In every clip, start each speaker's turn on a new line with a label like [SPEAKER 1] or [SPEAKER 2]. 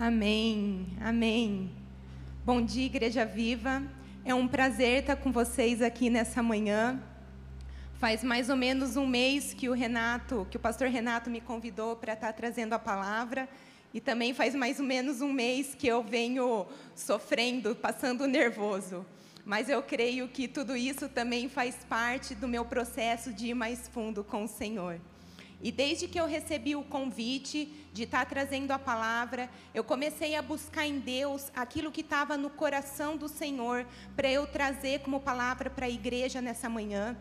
[SPEAKER 1] Amém, amém. Bom dia, Igreja Viva. É um prazer estar com vocês aqui nessa manhã. Faz mais ou menos um mês que o Renato, que o pastor Renato me convidou para estar trazendo a palavra. E também faz mais ou menos um mês que eu venho sofrendo, passando nervoso. Mas eu creio que tudo isso também faz parte do meu processo de ir mais fundo com o Senhor. E desde que eu recebi o convite de estar trazendo a palavra, eu comecei a buscar em Deus aquilo que estava no coração do Senhor para eu trazer como palavra para a igreja nessa manhã.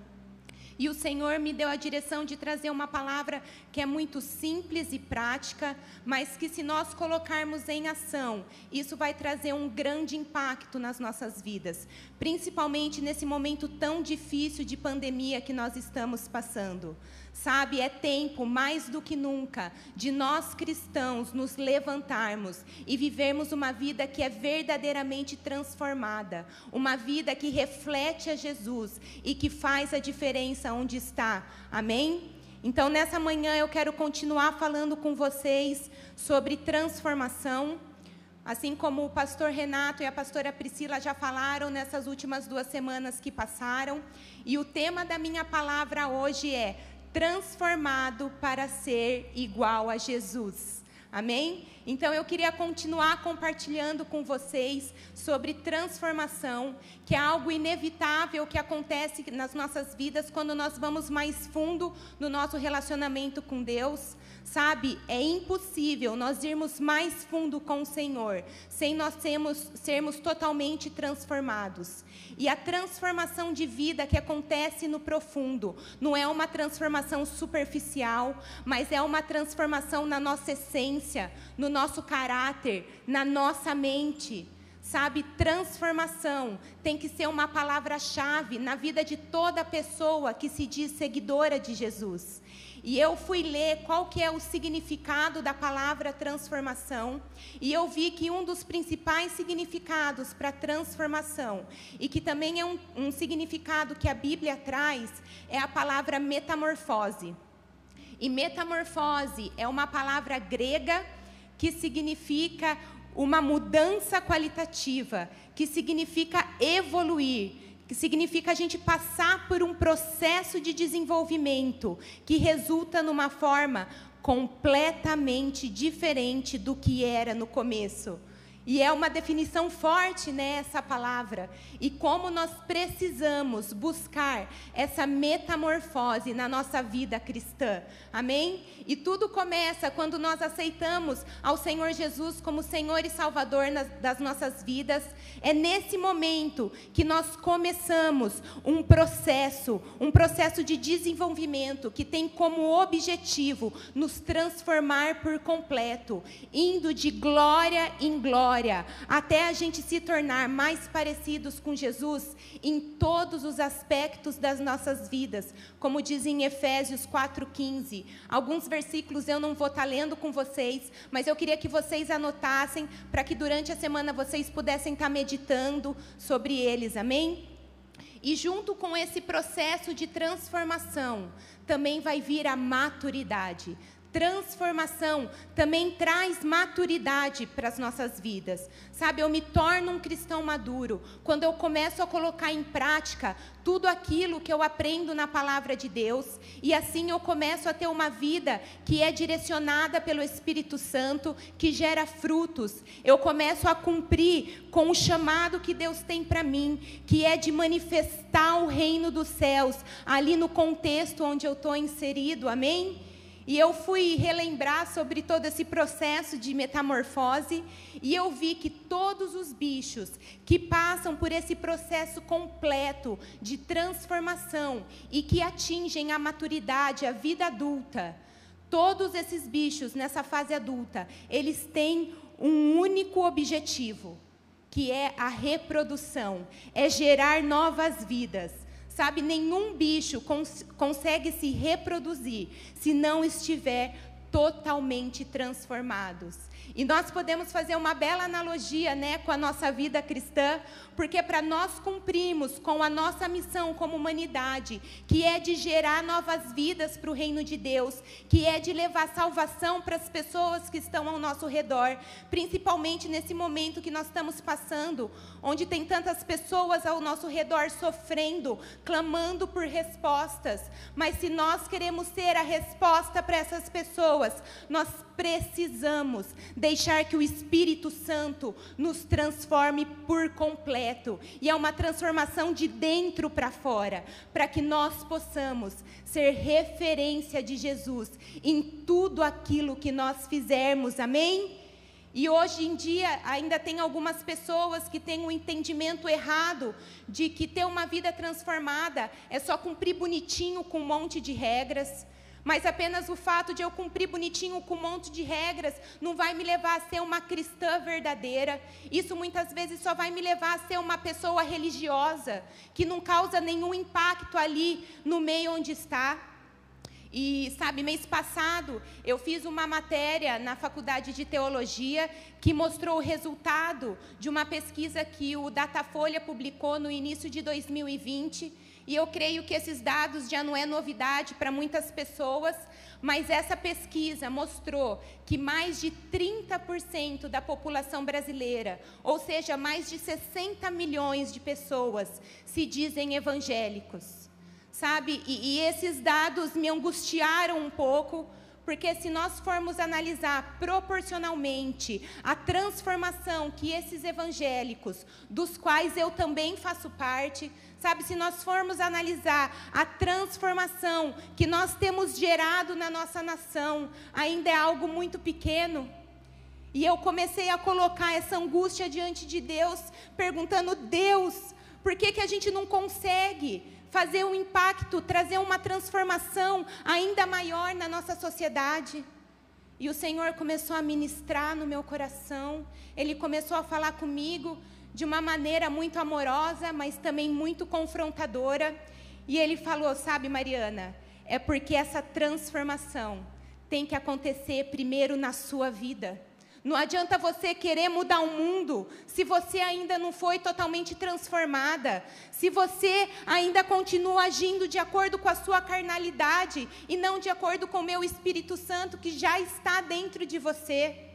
[SPEAKER 1] E o Senhor me deu a direção de trazer uma palavra que é muito simples e prática, mas que se nós colocarmos em ação, isso vai trazer um grande impacto nas nossas vidas, principalmente nesse momento tão difícil de pandemia que nós estamos passando. Sabe, é tempo, mais do que nunca, de nós cristãos nos levantarmos e vivermos uma vida que é verdadeiramente transformada, uma vida que reflete a Jesus e que faz a diferença onde está. Amém? Então, nessa manhã, eu quero continuar falando com vocês sobre transformação. Assim como o pastor Renato e a pastora Priscila já falaram nessas últimas duas semanas que passaram. E o tema da minha palavra hoje é transformado para ser igual a Jesus. Amém? Então eu queria continuar compartilhando com vocês sobre transformação, que é algo inevitável que acontece nas nossas vidas quando nós vamos mais fundo no nosso relacionamento com Deus. Sabe, é impossível nós irmos mais fundo com o Senhor sem nós sermos, sermos totalmente transformados. E a transformação de vida que acontece no profundo não é uma transformação superficial, mas é uma transformação na nossa essência, no nosso caráter, na nossa mente. Sabe, transformação tem que ser uma palavra-chave na vida de toda pessoa que se diz seguidora de Jesus. E eu fui ler qual que é o significado da palavra transformação, e eu vi que um dos principais significados para transformação, e que também é um, um significado que a Bíblia traz, é a palavra metamorfose. E metamorfose é uma palavra grega que significa uma mudança qualitativa, que significa evoluir, que significa a gente passar por um processo de desenvolvimento que resulta numa forma completamente diferente do que era no começo. E é uma definição forte nessa né, palavra. E como nós precisamos buscar essa metamorfose na nossa vida cristã. Amém? E tudo começa quando nós aceitamos ao Senhor Jesus como Senhor e Salvador nas, das nossas vidas. É nesse momento que nós começamos um processo, um processo de desenvolvimento que tem como objetivo nos transformar por completo, indo de glória em glória até a gente se tornar mais parecidos com Jesus em todos os aspectos das nossas vidas, como diz em Efésios 4,15. Alguns versículos eu não vou estar lendo com vocês, mas eu queria que vocês anotassem, para que durante a semana vocês pudessem estar meditando sobre eles, amém? E junto com esse processo de transformação, também vai vir a maturidade transformação também traz maturidade para as nossas vidas. Sabe, eu me torno um cristão maduro quando eu começo a colocar em prática tudo aquilo que eu aprendo na palavra de Deus, e assim eu começo a ter uma vida que é direcionada pelo Espírito Santo, que gera frutos. Eu começo a cumprir com o chamado que Deus tem para mim, que é de manifestar o reino dos céus ali no contexto onde eu estou inserido. Amém? E eu fui relembrar sobre todo esse processo de metamorfose e eu vi que todos os bichos que passam por esse processo completo de transformação e que atingem a maturidade, a vida adulta, todos esses bichos nessa fase adulta, eles têm um único objetivo, que é a reprodução, é gerar novas vidas. Sabe, nenhum bicho cons consegue se reproduzir se não estiver totalmente transformados. E nós podemos fazer uma bela analogia né, com a nossa vida cristã, porque para nós cumprirmos com a nossa missão como humanidade, que é de gerar novas vidas para o reino de Deus, que é de levar salvação para as pessoas que estão ao nosso redor, principalmente nesse momento que nós estamos passando, onde tem tantas pessoas ao nosso redor sofrendo, clamando por respostas. Mas se nós queremos ser a resposta para essas pessoas, nós precisamos deixar que o Espírito Santo nos transforme por completo. E é uma transformação de dentro para fora, para que nós possamos ser referência de Jesus em tudo aquilo que nós fizermos. Amém? E hoje em dia ainda tem algumas pessoas que têm um entendimento errado de que ter uma vida transformada é só cumprir bonitinho com um monte de regras mas apenas o fato de eu cumprir bonitinho com um monte de regras não vai me levar a ser uma cristã verdadeira. Isso muitas vezes só vai me levar a ser uma pessoa religiosa, que não causa nenhum impacto ali no meio onde está. E, sabe, mês passado eu fiz uma matéria na faculdade de teologia que mostrou o resultado de uma pesquisa que o Datafolha publicou no início de 2020 e eu creio que esses dados já não é novidade para muitas pessoas, mas essa pesquisa mostrou que mais de 30% da população brasileira, ou seja, mais de 60 milhões de pessoas, se dizem evangélicos. Sabe? E, e esses dados me angustiaram um pouco, porque se nós formos analisar proporcionalmente a transformação que esses evangélicos, dos quais eu também faço parte, sabe, se nós formos analisar a transformação que nós temos gerado na nossa nação, ainda é algo muito pequeno. E eu comecei a colocar essa angústia diante de Deus, perguntando: Deus, por que, que a gente não consegue? fazer um impacto, trazer uma transformação ainda maior na nossa sociedade. E o Senhor começou a ministrar no meu coração, Ele começou a falar comigo de uma maneira muito amorosa, mas também muito confrontadora. E Ele falou: Sabe, Mariana, é porque essa transformação tem que acontecer primeiro na sua vida. Não adianta você querer mudar o mundo se você ainda não foi totalmente transformada, se você ainda continua agindo de acordo com a sua carnalidade e não de acordo com o meu Espírito Santo que já está dentro de você.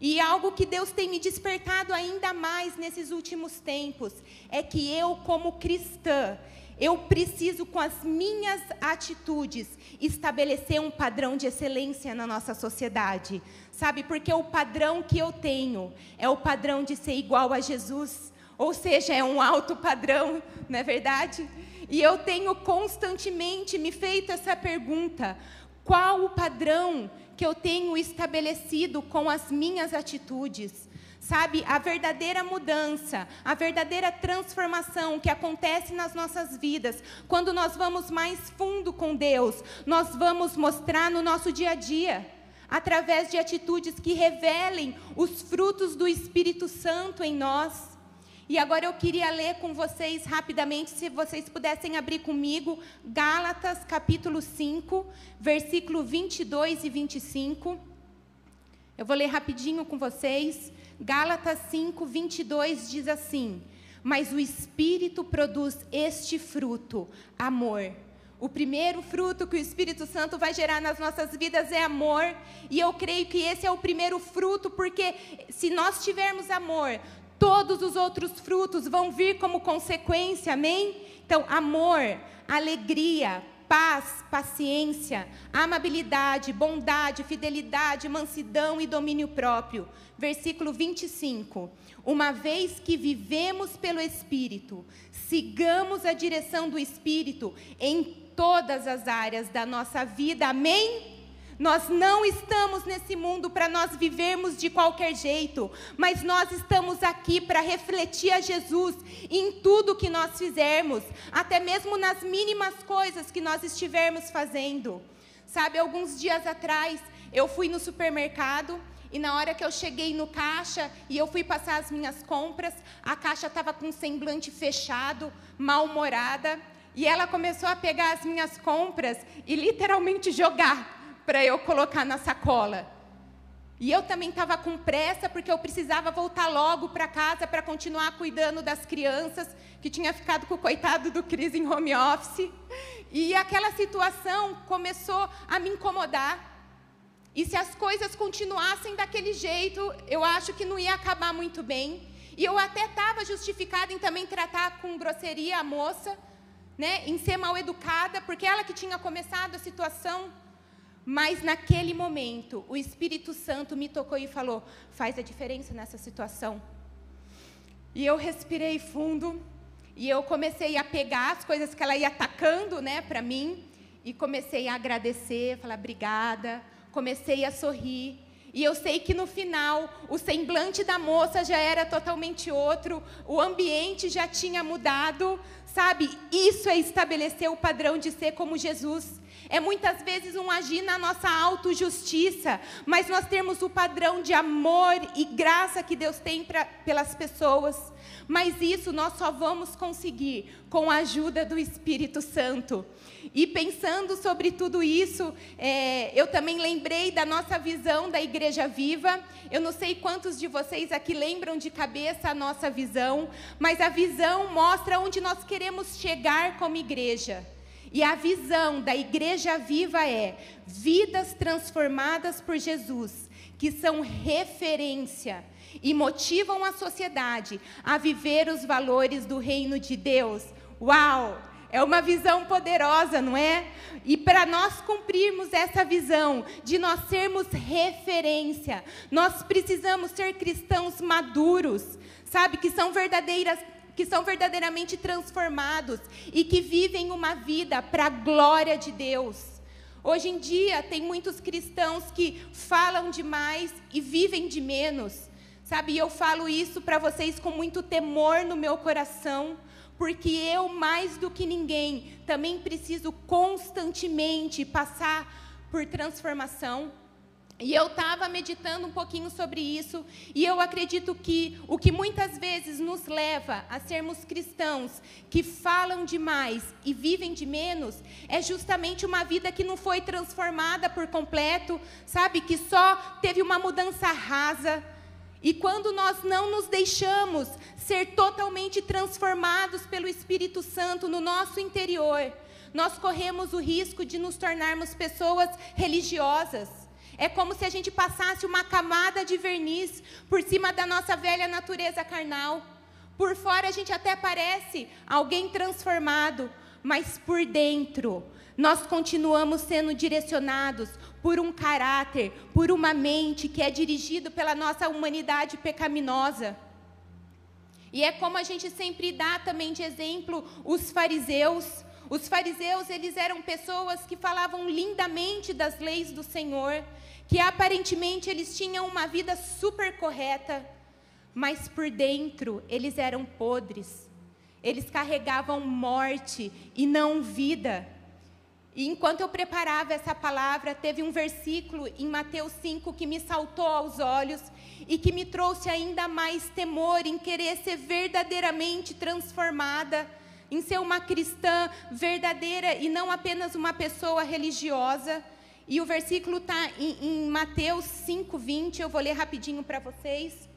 [SPEAKER 1] E algo que Deus tem me despertado ainda mais nesses últimos tempos é que eu, como cristã, eu preciso, com as minhas atitudes, estabelecer um padrão de excelência na nossa sociedade. Sabe, porque o padrão que eu tenho é o padrão de ser igual a Jesus. Ou seja, é um alto padrão, não é verdade? E eu tenho constantemente me feito essa pergunta: qual o padrão que eu tenho estabelecido com as minhas atitudes? Sabe, a verdadeira mudança, a verdadeira transformação que acontece nas nossas vidas, quando nós vamos mais fundo com Deus, nós vamos mostrar no nosso dia a dia, através de atitudes que revelem os frutos do Espírito Santo em nós. E agora eu queria ler com vocês rapidamente, se vocês pudessem abrir comigo, Gálatas capítulo 5, versículo 22 e 25. Eu vou ler rapidinho com vocês. Gálatas 5, 22 diz assim: Mas o Espírito produz este fruto, amor. O primeiro fruto que o Espírito Santo vai gerar nas nossas vidas é amor, e eu creio que esse é o primeiro fruto, porque se nós tivermos amor, todos os outros frutos vão vir como consequência, amém? Então, amor, alegria, paz, paciência, amabilidade, bondade, fidelidade, mansidão e domínio próprio. Versículo 25. Uma vez que vivemos pelo Espírito, sigamos a direção do Espírito em todas as áreas da nossa vida. Amém? Nós não estamos nesse mundo para nós vivermos de qualquer jeito, mas nós estamos aqui para refletir a Jesus em tudo que nós fizermos, até mesmo nas mínimas coisas que nós estivermos fazendo. Sabe, alguns dias atrás, eu fui no supermercado e na hora que eu cheguei no caixa e eu fui passar as minhas compras, a caixa estava com um semblante fechado, mal-humorada, e ela começou a pegar as minhas compras e literalmente jogar para eu colocar na sacola. E eu também estava com pressa, porque eu precisava voltar logo para casa para continuar cuidando das crianças, que tinha ficado com o coitado do Cris em home office. E aquela situação começou a me incomodar. E se as coisas continuassem daquele jeito, eu acho que não ia acabar muito bem. E eu até estava justificada em também tratar com grosseria a moça, né, em ser mal educada, porque ela que tinha começado a situação. Mas naquele momento, o Espírito Santo me tocou e falou: faz a diferença nessa situação. E eu respirei fundo e eu comecei a pegar as coisas que ela ia atacando, né, para mim, e comecei a agradecer, falar obrigada, comecei a sorrir. E eu sei que no final o semblante da moça já era totalmente outro, o ambiente já tinha mudado, sabe? Isso é estabelecer o padrão de ser como Jesus. É muitas vezes um agir na nossa autojustiça, mas nós temos o padrão de amor e graça que Deus tem pra, pelas pessoas. Mas isso nós só vamos conseguir com a ajuda do Espírito Santo. E pensando sobre tudo isso, é, eu também lembrei da nossa visão da Igreja Viva. Eu não sei quantos de vocês aqui lembram de cabeça a nossa visão, mas a visão mostra onde nós queremos chegar como igreja. E a visão da igreja viva é vidas transformadas por Jesus, que são referência e motivam a sociedade a viver os valores do reino de Deus. Uau! É uma visão poderosa, não é? E para nós cumprirmos essa visão, de nós sermos referência, nós precisamos ser cristãos maduros, sabe? Que são verdadeiras que são verdadeiramente transformados e que vivem uma vida para a glória de Deus. Hoje em dia, tem muitos cristãos que falam demais e vivem de menos. Sabe, e eu falo isso para vocês com muito temor no meu coração, porque eu, mais do que ninguém, também preciso constantemente passar por transformação. E eu estava meditando um pouquinho sobre isso, e eu acredito que o que muitas vezes nos leva a sermos cristãos que falam demais e vivem de menos, é justamente uma vida que não foi transformada por completo, sabe? Que só teve uma mudança rasa. E quando nós não nos deixamos ser totalmente transformados pelo Espírito Santo no nosso interior, nós corremos o risco de nos tornarmos pessoas religiosas é como se a gente passasse uma camada de verniz por cima da nossa velha natureza carnal. Por fora a gente até parece alguém transformado, mas por dentro nós continuamos sendo direcionados por um caráter, por uma mente que é dirigido pela nossa humanidade pecaminosa. E é como a gente sempre dá também de exemplo os fariseus. Os fariseus, eles eram pessoas que falavam lindamente das leis do Senhor, que aparentemente eles tinham uma vida super correta, mas por dentro eles eram podres. Eles carregavam morte e não vida. E enquanto eu preparava essa palavra, teve um versículo em Mateus 5 que me saltou aos olhos e que me trouxe ainda mais temor em querer ser verdadeiramente transformada, em ser uma cristã verdadeira e não apenas uma pessoa religiosa. E o versículo está em, em Mateus 5, 20. Eu vou ler rapidinho para vocês.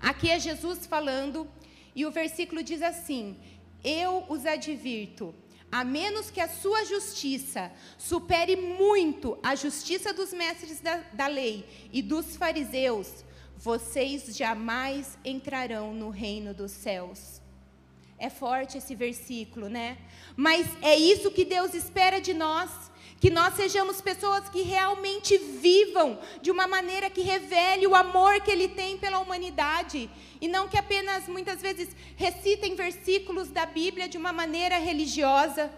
[SPEAKER 1] Aqui é Jesus falando, e o versículo diz assim: Eu os advirto, a menos que a sua justiça supere muito a justiça dos mestres da, da lei e dos fariseus, vocês jamais entrarão no reino dos céus. É forte esse versículo, né? Mas é isso que Deus espera de nós que nós sejamos pessoas que realmente vivam de uma maneira que revele o amor que Ele tem pela humanidade. E não que apenas, muitas vezes, recitem versículos da Bíblia de uma maneira religiosa.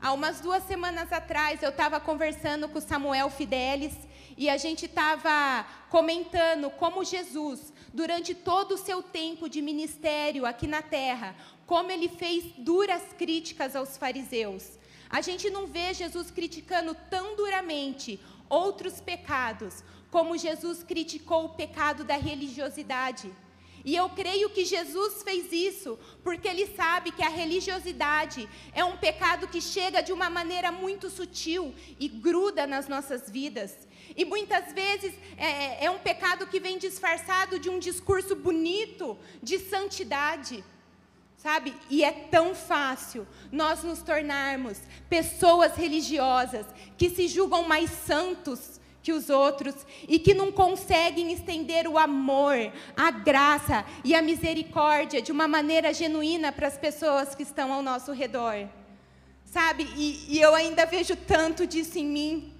[SPEAKER 1] Há umas duas semanas atrás, eu estava conversando com Samuel Fidelis e a gente estava comentando como Jesus, durante todo o seu tempo de ministério aqui na terra, como ele fez duras críticas aos fariseus. A gente não vê Jesus criticando tão duramente outros pecados como Jesus criticou o pecado da religiosidade. E eu creio que Jesus fez isso porque ele sabe que a religiosidade é um pecado que chega de uma maneira muito sutil e gruda nas nossas vidas. E muitas vezes é, é, é um pecado que vem disfarçado de um discurso bonito de santidade. Sabe? E é tão fácil nós nos tornarmos pessoas religiosas que se julgam mais santos que os outros e que não conseguem estender o amor, a graça e a misericórdia de uma maneira genuína para as pessoas que estão ao nosso redor. Sabe? E, e eu ainda vejo tanto disso em mim.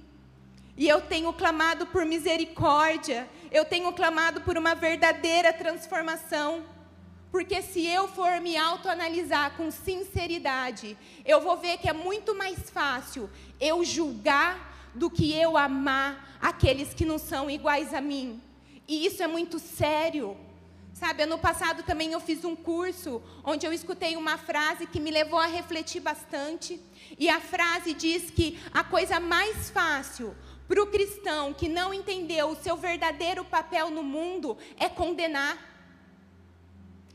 [SPEAKER 1] E eu tenho clamado por misericórdia, eu tenho clamado por uma verdadeira transformação. Porque se eu for me autoanalisar com sinceridade, eu vou ver que é muito mais fácil eu julgar do que eu amar aqueles que não são iguais a mim. E isso é muito sério. Sabe, ano passado também eu fiz um curso onde eu escutei uma frase que me levou a refletir bastante. E a frase diz que a coisa mais fácil para o cristão que não entendeu o seu verdadeiro papel no mundo é condenar.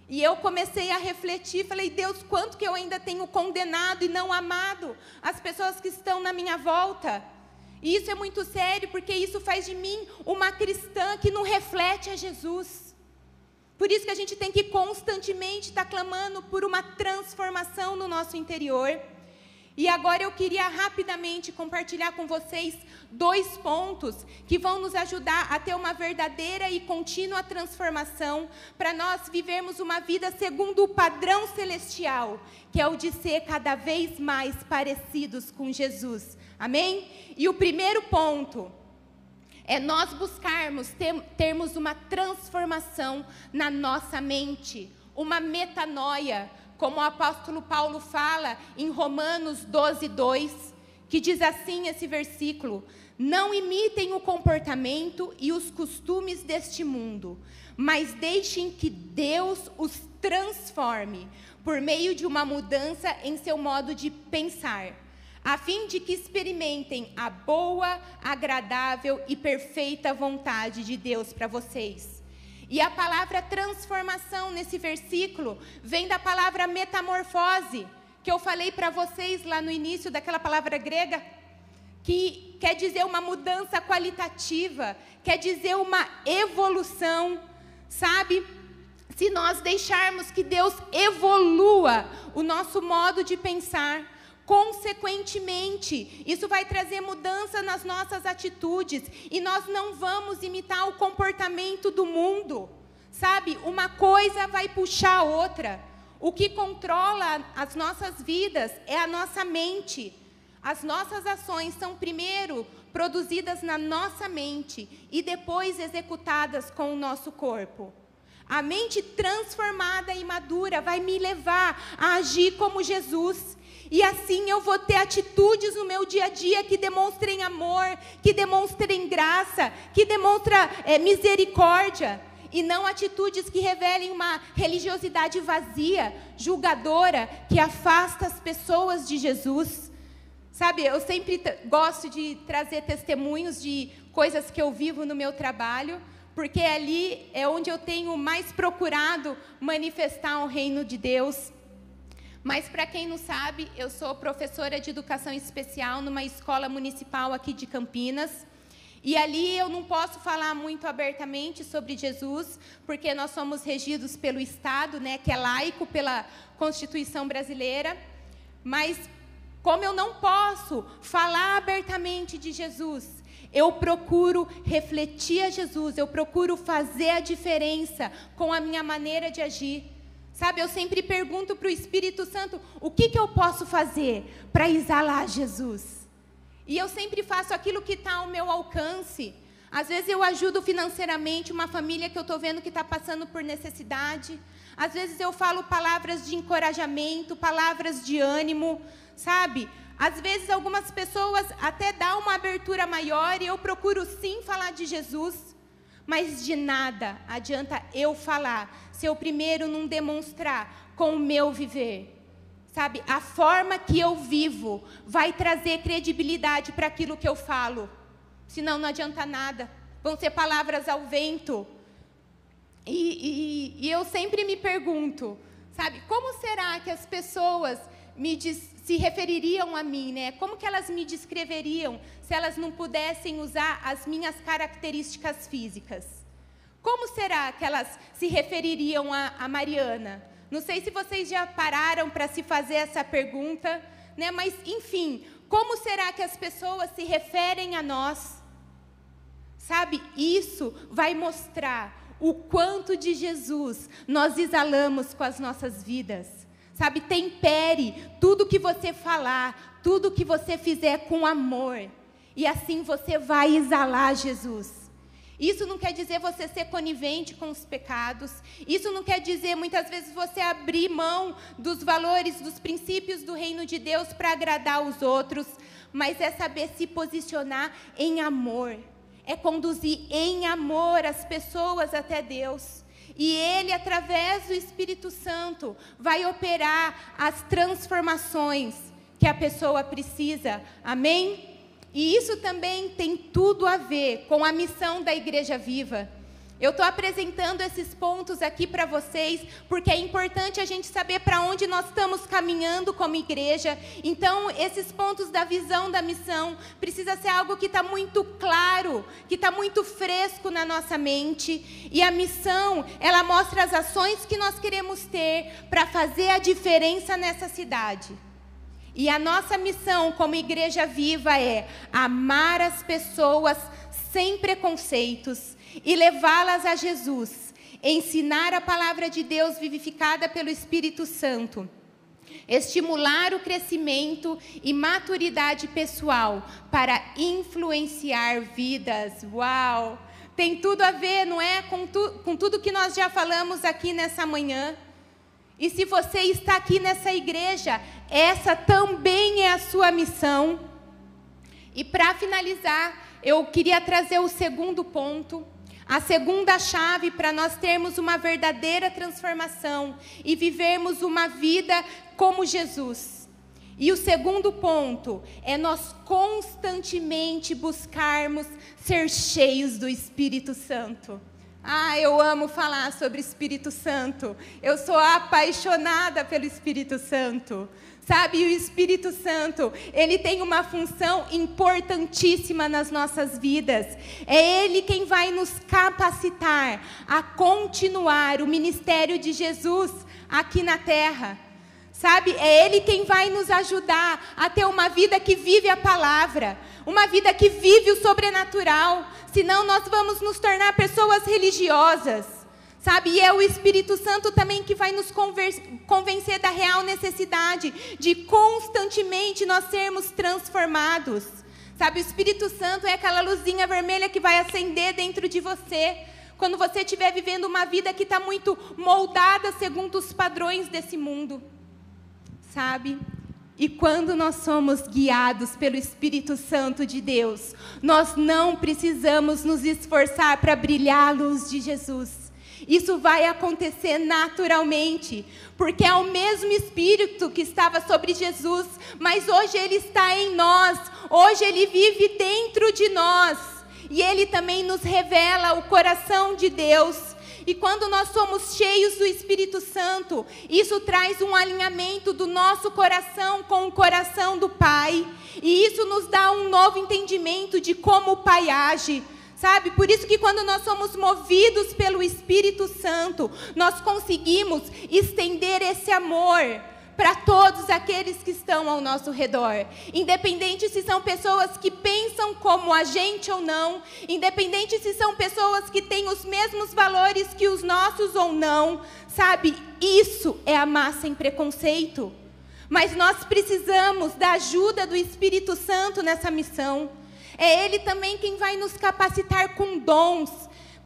[SPEAKER 1] E eu comecei a refletir, falei, Deus, quanto que eu ainda tenho condenado e não amado as pessoas que estão na minha volta. E isso é muito sério, porque isso faz de mim uma cristã que não reflete a Jesus. Por isso que a gente tem que constantemente estar clamando por uma transformação no nosso interior. E agora eu queria rapidamente compartilhar com vocês dois pontos que vão nos ajudar a ter uma verdadeira e contínua transformação para nós vivermos uma vida segundo o padrão celestial, que é o de ser cada vez mais parecidos com Jesus. Amém? E o primeiro ponto é nós buscarmos ter, termos uma transformação na nossa mente, uma metanoia, como o apóstolo Paulo fala em Romanos 12, 2, que diz assim esse versículo: Não imitem o comportamento e os costumes deste mundo, mas deixem que Deus os transforme por meio de uma mudança em seu modo de pensar a fim de que experimentem a boa, agradável e perfeita vontade de Deus para vocês. E a palavra transformação nesse versículo vem da palavra metamorfose, que eu falei para vocês lá no início daquela palavra grega, que quer dizer uma mudança qualitativa, quer dizer uma evolução, sabe? Se nós deixarmos que Deus evolua o nosso modo de pensar, Consequentemente, isso vai trazer mudança nas nossas atitudes e nós não vamos imitar o comportamento do mundo. Sabe? Uma coisa vai puxar a outra. O que controla as nossas vidas é a nossa mente. As nossas ações são primeiro produzidas na nossa mente e depois executadas com o nosso corpo. A mente transformada e madura vai me levar a agir como Jesus. E assim eu vou ter atitudes no meu dia a dia que demonstrem amor, que demonstrem graça, que demonstrem é, misericórdia. E não atitudes que revelem uma religiosidade vazia, julgadora, que afasta as pessoas de Jesus. Sabe, eu sempre gosto de trazer testemunhos de coisas que eu vivo no meu trabalho, porque ali é onde eu tenho mais procurado manifestar o reino de Deus. Mas, para quem não sabe, eu sou professora de educação especial numa escola municipal aqui de Campinas. E ali eu não posso falar muito abertamente sobre Jesus, porque nós somos regidos pelo Estado, né, que é laico pela Constituição brasileira. Mas, como eu não posso falar abertamente de Jesus, eu procuro refletir a Jesus, eu procuro fazer a diferença com a minha maneira de agir. Sabe, eu sempre pergunto para o Espírito Santo: o que, que eu posso fazer para exalar Jesus? E eu sempre faço aquilo que está ao meu alcance. Às vezes eu ajudo financeiramente uma família que eu estou vendo que está passando por necessidade. Às vezes eu falo palavras de encorajamento, palavras de ânimo, sabe? Às vezes algumas pessoas até dão uma abertura maior e eu procuro sim falar de Jesus. Mas de nada adianta eu falar se eu primeiro não demonstrar com o meu viver. Sabe, a forma que eu vivo vai trazer credibilidade para aquilo que eu falo. Senão não adianta nada. Vão ser palavras ao vento. E, e, e eu sempre me pergunto, sabe, como será que as pessoas me se refeririam a mim, né? Como que elas me descreveriam se elas não pudessem usar as minhas características físicas? Como será que elas se refeririam a, a Mariana? Não sei se vocês já pararam para se fazer essa pergunta, né? Mas enfim, como será que as pessoas se referem a nós? Sabe, isso vai mostrar o quanto de Jesus nós exalamos com as nossas vidas. Sabe, tempere tudo que você falar, tudo que você fizer com amor. E assim você vai exalar Jesus. Isso não quer dizer você ser conivente com os pecados. Isso não quer dizer muitas vezes você abrir mão dos valores, dos princípios do reino de Deus para agradar os outros, mas é saber se posicionar em amor. É conduzir em amor as pessoas até Deus. E Ele, através do Espírito Santo, vai operar as transformações que a pessoa precisa. Amém? E isso também tem tudo a ver com a missão da Igreja Viva. Eu estou apresentando esses pontos aqui para vocês, porque é importante a gente saber para onde nós estamos caminhando como igreja. Então, esses pontos da visão da missão precisa ser algo que está muito claro, que está muito fresco na nossa mente. E a missão, ela mostra as ações que nós queremos ter para fazer a diferença nessa cidade. E a nossa missão como igreja viva é amar as pessoas sem preconceitos e levá-las a Jesus, ensinar a palavra de Deus vivificada pelo Espírito Santo, estimular o crescimento e maturidade pessoal para influenciar vidas. Uau! Tem tudo a ver, não é? Com, tu, com tudo que nós já falamos aqui nessa manhã. E se você está aqui nessa igreja, essa também é a sua missão. E para finalizar, eu queria trazer o segundo ponto, a segunda chave para nós termos uma verdadeira transformação e vivermos uma vida como Jesus. E o segundo ponto é nós constantemente buscarmos ser cheios do Espírito Santo. Ah, eu amo falar sobre Espírito Santo. Eu sou apaixonada pelo Espírito Santo. Sabe, o Espírito Santo, ele tem uma função importantíssima nas nossas vidas. É ele quem vai nos capacitar a continuar o ministério de Jesus aqui na terra. Sabe, é ele quem vai nos ajudar a ter uma vida que vive a palavra, uma vida que vive o sobrenatural. Senão nós vamos nos tornar pessoas religiosas Sabe? E é o Espírito Santo também que vai nos convencer da real necessidade de constantemente nós sermos transformados. Sabe? O Espírito Santo é aquela luzinha vermelha que vai acender dentro de você. Quando você estiver vivendo uma vida que está muito moldada segundo os padrões desse mundo. Sabe? E quando nós somos guiados pelo Espírito Santo de Deus, nós não precisamos nos esforçar para brilhar a luz de Jesus. Isso vai acontecer naturalmente, porque é o mesmo Espírito que estava sobre Jesus, mas hoje ele está em nós, hoje ele vive dentro de nós, e ele também nos revela o coração de Deus. E quando nós somos cheios do Espírito Santo, isso traz um alinhamento do nosso coração com o coração do Pai, e isso nos dá um novo entendimento de como o Pai age Sabe? Por isso que quando nós somos movidos pelo Espírito Santo, nós conseguimos estender esse amor para todos aqueles que estão ao nosso redor. Independente se são pessoas que pensam como a gente ou não, independente se são pessoas que têm os mesmos valores que os nossos ou não, sabe? Isso é amar sem preconceito. Mas nós precisamos da ajuda do Espírito Santo nessa missão. É Ele também quem vai nos capacitar com dons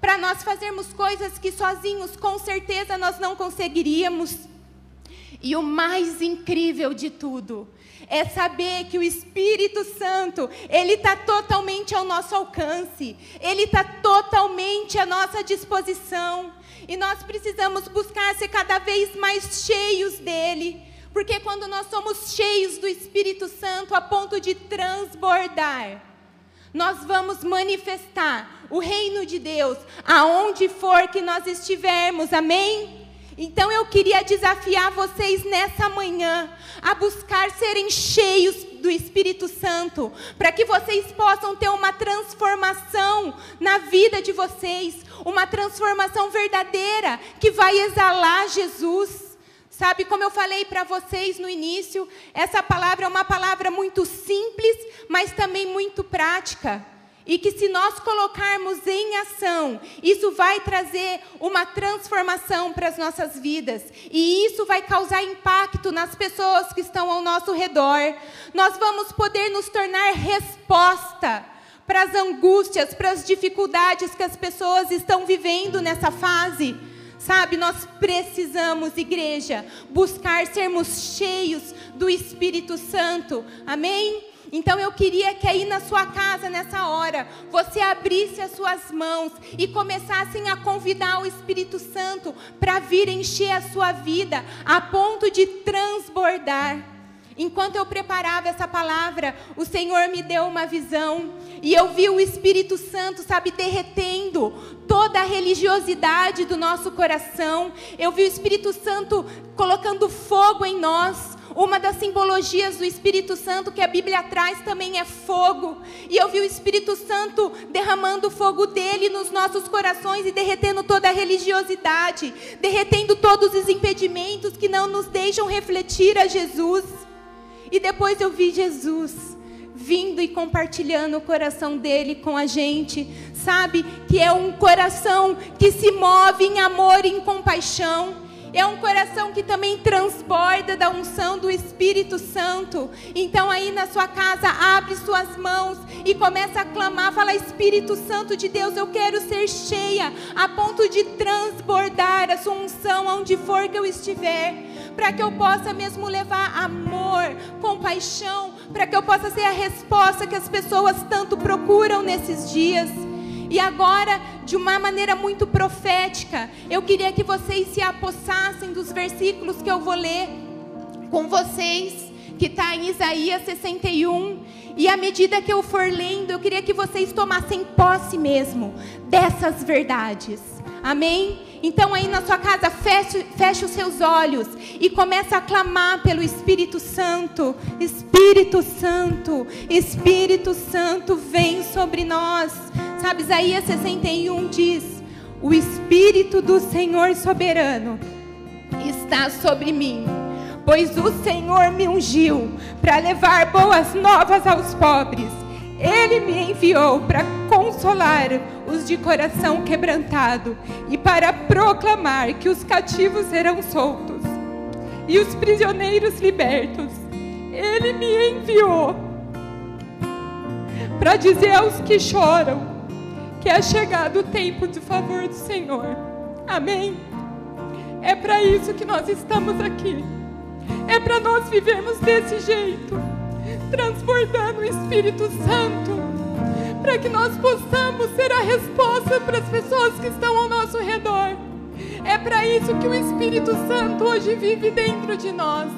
[SPEAKER 1] para nós fazermos coisas que sozinhos com certeza nós não conseguiríamos. E o mais incrível de tudo é saber que o Espírito Santo, ele está totalmente ao nosso alcance, ele está totalmente à nossa disposição. E nós precisamos buscar ser cada vez mais cheios dele, porque quando nós somos cheios do Espírito Santo a ponto de transbordar, nós vamos manifestar o reino de Deus aonde for que nós estivermos, amém? Então eu queria desafiar vocês nessa manhã a buscar serem cheios do Espírito Santo, para que vocês possam ter uma transformação na vida de vocês, uma transformação verdadeira que vai exalar Jesus. Sabe, como eu falei para vocês no início, essa palavra é uma palavra muito simples, mas também muito prática. E que se nós colocarmos em ação, isso vai trazer uma transformação para as nossas vidas. E isso vai causar impacto nas pessoas que estão ao nosso redor. Nós vamos poder nos tornar resposta para as angústias, para as dificuldades que as pessoas estão vivendo nessa fase. Sabe, nós precisamos, igreja, buscar sermos cheios do Espírito Santo. Amém? Então eu queria que aí na sua casa, nessa hora, você abrisse as suas mãos e começassem a convidar o Espírito Santo para vir encher a sua vida a ponto de transbordar. Enquanto eu preparava essa palavra, o Senhor me deu uma visão e eu vi o Espírito Santo, sabe, derretendo toda a religiosidade do nosso coração. Eu vi o Espírito Santo colocando fogo em nós. Uma das simbologias do Espírito Santo que a Bíblia traz também é fogo. E eu vi o Espírito Santo derramando o fogo dele nos nossos corações e derretendo toda a religiosidade, derretendo todos os impedimentos que não nos deixam refletir a Jesus. E depois eu vi Jesus vindo e compartilhando o coração dele com a gente, sabe? Que é um coração que se move em amor e em compaixão. É um coração que também transborda da unção do Espírito Santo. Então aí na sua casa, abre suas mãos e começa a clamar, fala Espírito Santo de Deus, eu quero ser cheia a ponto de transbordar a sua unção onde for que eu estiver, para que eu possa mesmo levar amor, compaixão, para que eu possa ser a resposta que as pessoas tanto procuram nesses dias. E agora, de uma maneira muito profética, eu queria que vocês se apossassem dos versículos que eu vou ler com vocês, que está em Isaías 61. E à medida que eu for lendo, eu queria que vocês tomassem posse mesmo dessas verdades. Amém? Então aí na sua casa, feche, feche os seus olhos e começa a clamar pelo Espírito Santo. Espírito Santo, Espírito Santo, vem sobre nós. Sabe, Isaías 61 diz: O Espírito do Senhor soberano está sobre mim, pois o Senhor me ungiu para levar boas novas aos pobres. Ele me enviou para consolar os de coração quebrantado e para proclamar que os cativos serão soltos e os prisioneiros libertos. Ele me enviou para dizer aos que choram que é chegado o tempo de favor do Senhor. Amém. É para isso que nós estamos aqui. É para nós vivermos desse jeito, transbordando o Espírito Santo para que nós possamos ser a resposta para as pessoas que estão ao nosso redor. É para isso que o Espírito Santo hoje vive dentro de nós.